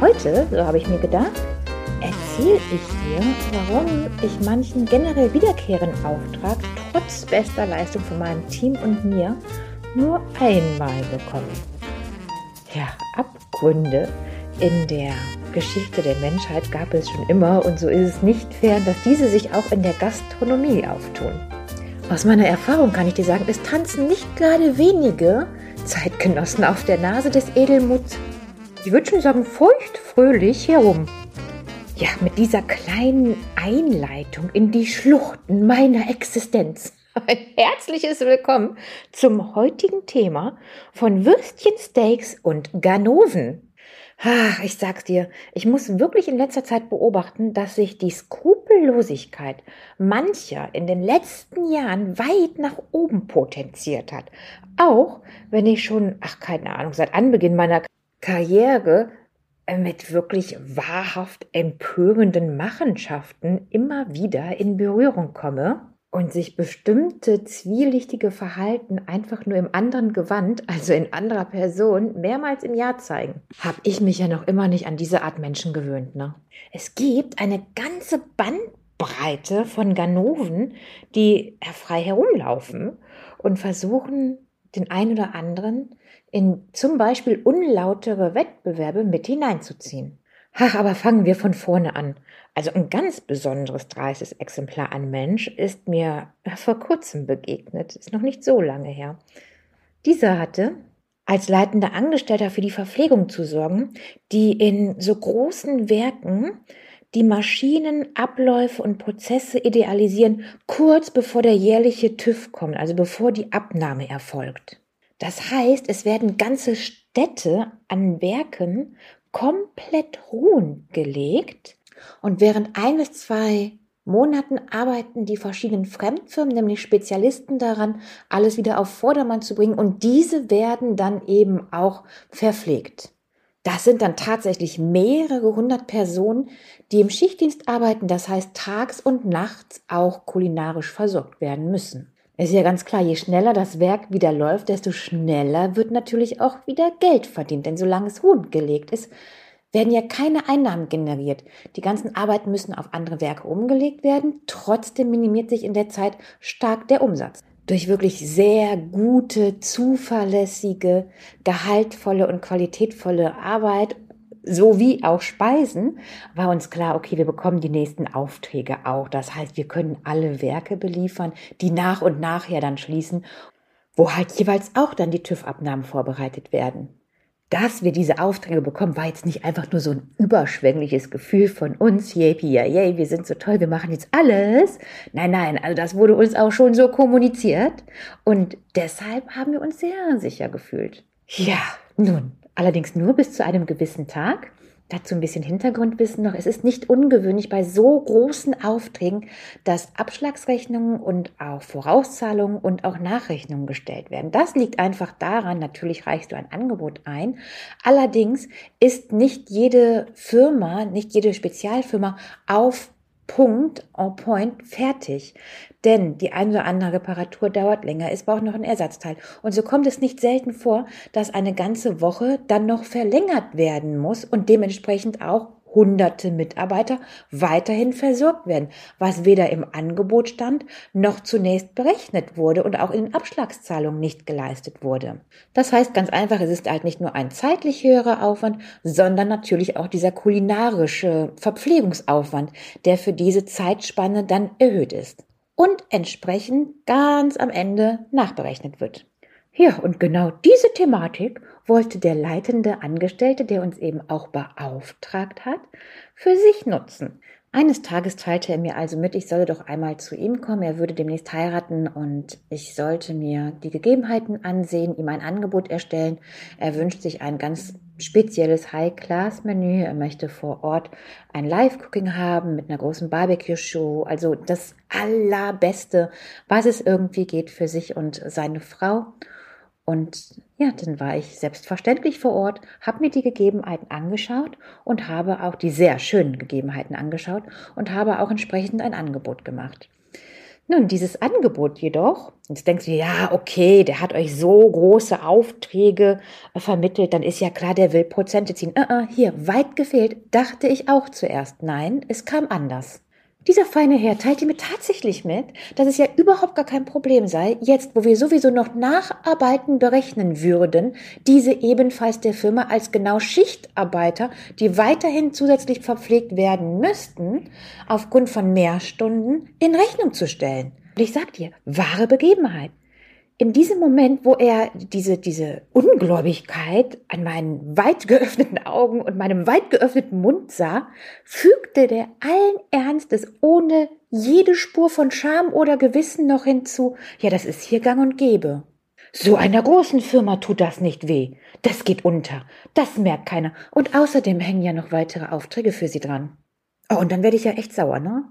Heute, so habe ich mir gedacht, erzähle ich dir, warum ich manchen generell wiederkehrenden Auftrag trotz bester Leistung von meinem Team und mir nur einmal bekomme. Ja, Abgründe in der Geschichte der Menschheit gab es schon immer und so ist es nicht fern, dass diese sich auch in der Gastronomie auftun. Aus meiner Erfahrung kann ich dir sagen, es tanzen nicht gerade wenige Zeitgenossen auf der Nase des Edelmuts. Ich würde schon sagen, feucht fröhlich herum. Ja, mit dieser kleinen Einleitung in die Schluchten meiner Existenz. Ein herzliches Willkommen zum heutigen Thema von Würstchen, Steaks und Ganoven. Ach, ich sag's dir, ich muss wirklich in letzter Zeit beobachten, dass sich die Skrupellosigkeit mancher in den letzten Jahren weit nach oben potenziert hat. Auch wenn ich schon, ach keine Ahnung, seit Anbeginn meiner Karriere äh, mit wirklich wahrhaft empörenden Machenschaften immer wieder in Berührung komme und sich bestimmte zwielichtige Verhalten einfach nur im anderen Gewand, also in anderer Person, mehrmals im Jahr zeigen, habe ich mich ja noch immer nicht an diese Art Menschen gewöhnt. Ne? Es gibt eine ganze Bandbreite von Ganoven, die frei herumlaufen und versuchen, den einen oder anderen in zum Beispiel unlautere Wettbewerbe mit hineinzuziehen. Ach, aber fangen wir von vorne an. Also ein ganz besonderes dreistes Exemplar an Mensch ist mir vor kurzem begegnet, ist noch nicht so lange her. Dieser hatte als leitender Angestellter für die Verpflegung zu sorgen, die in so großen Werken die Maschinen, Abläufe und Prozesse idealisieren, kurz bevor der jährliche TÜV kommt, also bevor die Abnahme erfolgt. Das heißt, es werden ganze Städte an Werken komplett ruhen gelegt, und während ein bis zwei Monaten arbeiten die verschiedenen Fremdfirmen, nämlich Spezialisten daran, alles wieder auf Vordermann zu bringen und diese werden dann eben auch verpflegt. Das sind dann tatsächlich mehrere hundert Personen, die im Schichtdienst arbeiten, das heißt tags und nachts auch kulinarisch versorgt werden müssen. Es ist ja ganz klar, je schneller das Werk wieder läuft, desto schneller wird natürlich auch wieder Geld verdient. Denn solange es Huhn gelegt ist, werden ja keine Einnahmen generiert. Die ganzen Arbeiten müssen auf andere Werke umgelegt werden. Trotzdem minimiert sich in der Zeit stark der Umsatz. Durch wirklich sehr gute, zuverlässige, gehaltvolle und qualitätvolle Arbeit sowie auch Speisen war uns klar, okay, wir bekommen die nächsten Aufträge auch. Das heißt, wir können alle Werke beliefern, die nach und nach ja dann schließen, wo halt jeweils auch dann die TÜV-Abnahmen vorbereitet werden dass wir diese Aufträge bekommen, war jetzt nicht einfach nur so ein überschwängliches Gefühl von uns, yippie, yay, wir sind so toll, wir machen jetzt alles. Nein, nein, also das wurde uns auch schon so kommuniziert und deshalb haben wir uns sehr sicher gefühlt. Ja, nun, allerdings nur bis zu einem gewissen Tag. Dazu ein bisschen Hintergrundwissen noch. Es ist nicht ungewöhnlich bei so großen Aufträgen, dass Abschlagsrechnungen und auch Vorauszahlungen und auch Nachrechnungen gestellt werden. Das liegt einfach daran, natürlich reichst du ein Angebot ein. Allerdings ist nicht jede Firma, nicht jede Spezialfirma auf Punkt, en point, fertig. Denn die eine oder andere Reparatur dauert länger, es braucht noch ein Ersatzteil. Und so kommt es nicht selten vor, dass eine ganze Woche dann noch verlängert werden muss und dementsprechend auch hunderte Mitarbeiter weiterhin versorgt werden, was weder im Angebot stand noch zunächst berechnet wurde und auch in den Abschlagszahlungen nicht geleistet wurde. Das heißt ganz einfach, es ist halt nicht nur ein zeitlich höherer Aufwand, sondern natürlich auch dieser kulinarische Verpflegungsaufwand, der für diese Zeitspanne dann erhöht ist und entsprechend ganz am Ende nachberechnet wird. Ja, und genau diese Thematik wollte der leitende Angestellte, der uns eben auch beauftragt hat, für sich nutzen. Eines Tages teilte er mir also mit, ich solle doch einmal zu ihm kommen, er würde demnächst heiraten und ich sollte mir die Gegebenheiten ansehen, ihm ein Angebot erstellen. Er wünscht sich ein ganz spezielles High-Class-Menü, er möchte vor Ort ein Live-Cooking haben mit einer großen Barbecue-Show, also das allerbeste, was es irgendwie geht für sich und seine Frau. Und ja, dann war ich selbstverständlich vor Ort, habe mir die Gegebenheiten angeschaut und habe auch die sehr schönen Gegebenheiten angeschaut und habe auch entsprechend ein Angebot gemacht. Nun, dieses Angebot jedoch, jetzt denkst du, ja, okay, der hat euch so große Aufträge äh, vermittelt, dann ist ja klar, der will Prozente ziehen. Uh -uh, hier, weit gefehlt, dachte ich auch zuerst. Nein, es kam anders. Dieser feine Herr teilte mir tatsächlich mit, dass es ja überhaupt gar kein Problem sei, jetzt, wo wir sowieso noch Nacharbeiten berechnen würden, diese ebenfalls der Firma als genau Schichtarbeiter, die weiterhin zusätzlich verpflegt werden müssten, aufgrund von Mehrstunden in Rechnung zu stellen. Und ich sag dir, wahre Begebenheit in diesem Moment, wo er diese, diese Ungläubigkeit an meinen weit geöffneten Augen und meinem weit geöffneten Mund sah, fügte der allen Ernstes ohne jede Spur von Scham oder Gewissen noch hinzu, ja, das ist hier gang und gäbe. So einer großen Firma tut das nicht weh. Das geht unter. Das merkt keiner. Und außerdem hängen ja noch weitere Aufträge für sie dran. Oh, und dann werde ich ja echt sauer, ne?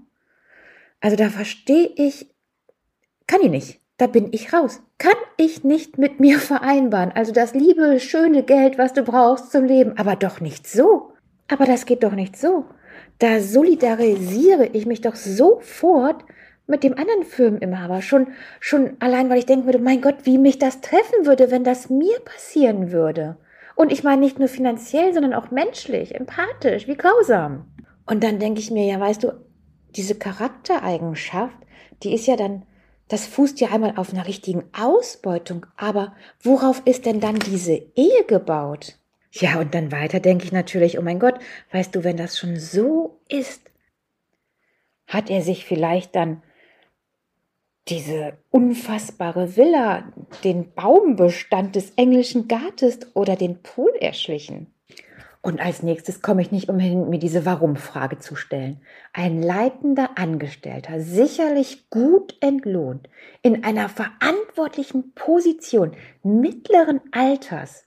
Also da verstehe ich, kann ich nicht da bin ich raus. Kann ich nicht mit mir vereinbaren. Also das liebe, schöne Geld, was du brauchst zum Leben, aber doch nicht so. Aber das geht doch nicht so. Da solidarisiere ich mich doch sofort mit dem anderen Firmeninhaber. Schon, schon allein, weil ich denken würde, mein Gott, wie mich das treffen würde, wenn das mir passieren würde. Und ich meine nicht nur finanziell, sondern auch menschlich, empathisch, wie grausam. Und dann denke ich mir, ja, weißt du, diese Charaktereigenschaft, die ist ja dann das fußt ja einmal auf einer richtigen Ausbeutung, aber worauf ist denn dann diese Ehe gebaut? Ja, und dann weiter denke ich natürlich, oh mein Gott, weißt du, wenn das schon so ist, hat er sich vielleicht dann diese unfassbare Villa, den Baumbestand des englischen Gartens oder den Pool erschlichen? Und als nächstes komme ich nicht umhin, mir diese Warum-Frage zu stellen. Ein leitender Angestellter, sicherlich gut entlohnt, in einer verantwortlichen Position mittleren Alters,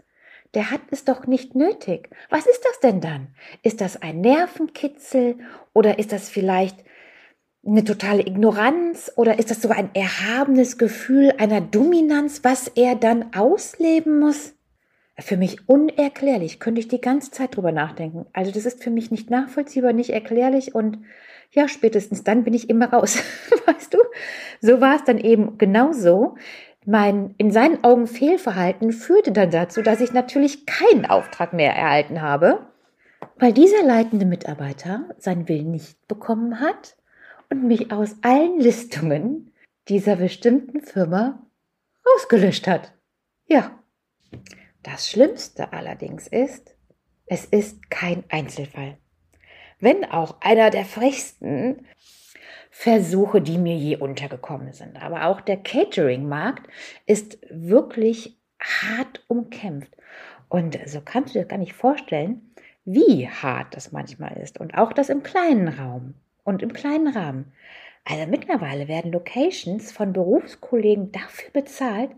der hat es doch nicht nötig. Was ist das denn dann? Ist das ein Nervenkitzel oder ist das vielleicht eine totale Ignoranz oder ist das sogar ein erhabenes Gefühl einer Dominanz, was er dann ausleben muss? Für mich unerklärlich. Könnte ich die ganze Zeit drüber nachdenken. Also das ist für mich nicht nachvollziehbar, nicht erklärlich und ja, spätestens dann bin ich immer raus. weißt du? So war es dann eben genauso. Mein in seinen Augen Fehlverhalten führte dann dazu, dass ich natürlich keinen Auftrag mehr erhalten habe, weil dieser leitende Mitarbeiter seinen Willen nicht bekommen hat und mich aus allen Listungen dieser bestimmten Firma ausgelöscht hat. Ja. Das Schlimmste allerdings ist, es ist kein Einzelfall. Wenn auch einer der frechsten Versuche, die mir je untergekommen sind. Aber auch der Catering-Markt ist wirklich hart umkämpft. Und so kannst du dir gar nicht vorstellen, wie hart das manchmal ist. Und auch das im kleinen Raum und im kleinen Rahmen. Also mittlerweile werden Locations von Berufskollegen dafür bezahlt,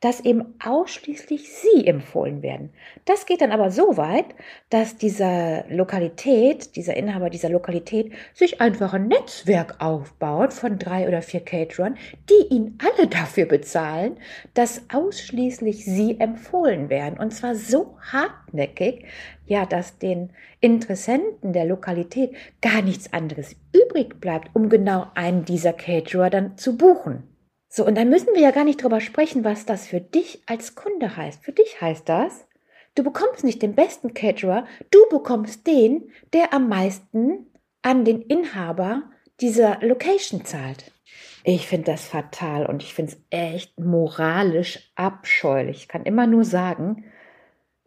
dass eben ausschließlich sie empfohlen werden. Das geht dann aber so weit, dass dieser Lokalität, dieser Inhaber dieser Lokalität sich einfach ein Netzwerk aufbaut von drei oder vier Caterern, die ihn alle dafür bezahlen, dass ausschließlich sie empfohlen werden. Und zwar so hartnäckig, ja, dass den Interessenten der Lokalität gar nichts anderes übrig bleibt, um genau einen dieser Caterer dann zu buchen. So, und dann müssen wir ja gar nicht drüber sprechen, was das für dich als Kunde heißt. Für dich heißt das, du bekommst nicht den besten Caterer, du bekommst den, der am meisten an den Inhaber dieser Location zahlt. Ich finde das fatal und ich finde es echt moralisch abscheulich. Ich kann immer nur sagen,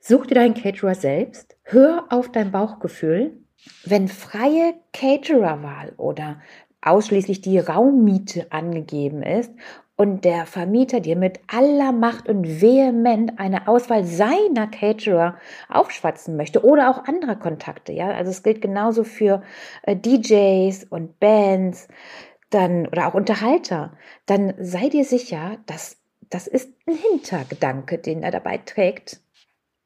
Such dir deinen Caterer selbst, hör auf dein Bauchgefühl. Wenn freie Catererwahl oder ausschließlich die Raummiete angegeben ist und der Vermieter dir mit aller Macht und vehement eine Auswahl seiner Caterer aufschwatzen möchte oder auch anderer Kontakte, ja, also es gilt genauso für äh, DJs und Bands, dann oder auch Unterhalter, dann sei dir sicher, dass das ist ein Hintergedanke, den er dabei trägt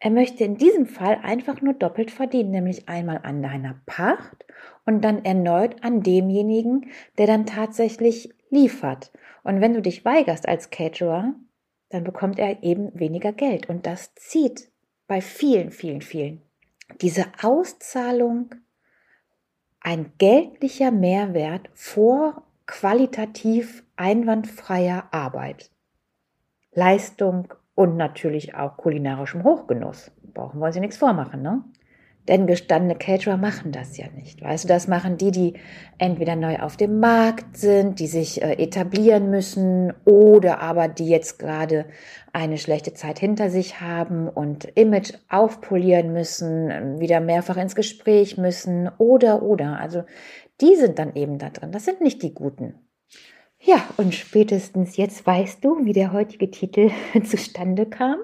er möchte in diesem Fall einfach nur doppelt verdienen, nämlich einmal an deiner Pacht und dann erneut an demjenigen, der dann tatsächlich liefert. Und wenn du dich weigerst als Caterer, dann bekommt er eben weniger Geld. Und das zieht bei vielen, vielen, vielen. Diese Auszahlung, ein geldlicher Mehrwert vor qualitativ einwandfreier Arbeit, Leistung und natürlich auch kulinarischem Hochgenuss. Brauchen wir uns ja nichts vormachen, ne? Denn gestandene Caterer machen das ja nicht. Weißt du, das machen die, die entweder neu auf dem Markt sind, die sich äh, etablieren müssen oder aber die jetzt gerade eine schlechte Zeit hinter sich haben und Image aufpolieren müssen, wieder mehrfach ins Gespräch müssen oder oder. Also die sind dann eben da drin. Das sind nicht die Guten. Ja, und spätestens jetzt weißt du, wie der heutige Titel zustande kam.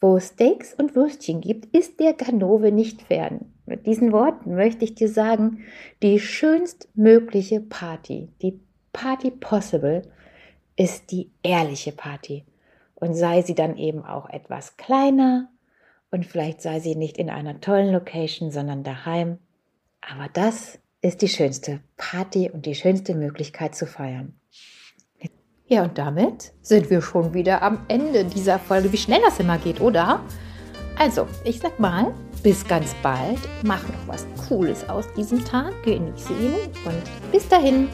Wo Steaks und Würstchen gibt, ist der Ganove nicht fern. Mit diesen Worten möchte ich dir sagen, die schönstmögliche Party, die Party Possible, ist die ehrliche Party. Und sei sie dann eben auch etwas kleiner und vielleicht sei sie nicht in einer tollen Location, sondern daheim. Aber das ist die schönste Party und die schönste Möglichkeit zu feiern. Ja, und damit sind wir schon wieder am Ende dieser Folge. Wie schnell das immer geht, oder? Also, ich sag mal, bis ganz bald. Mach noch was Cooles aus diesem Tag, genieße ihn und bis dahin.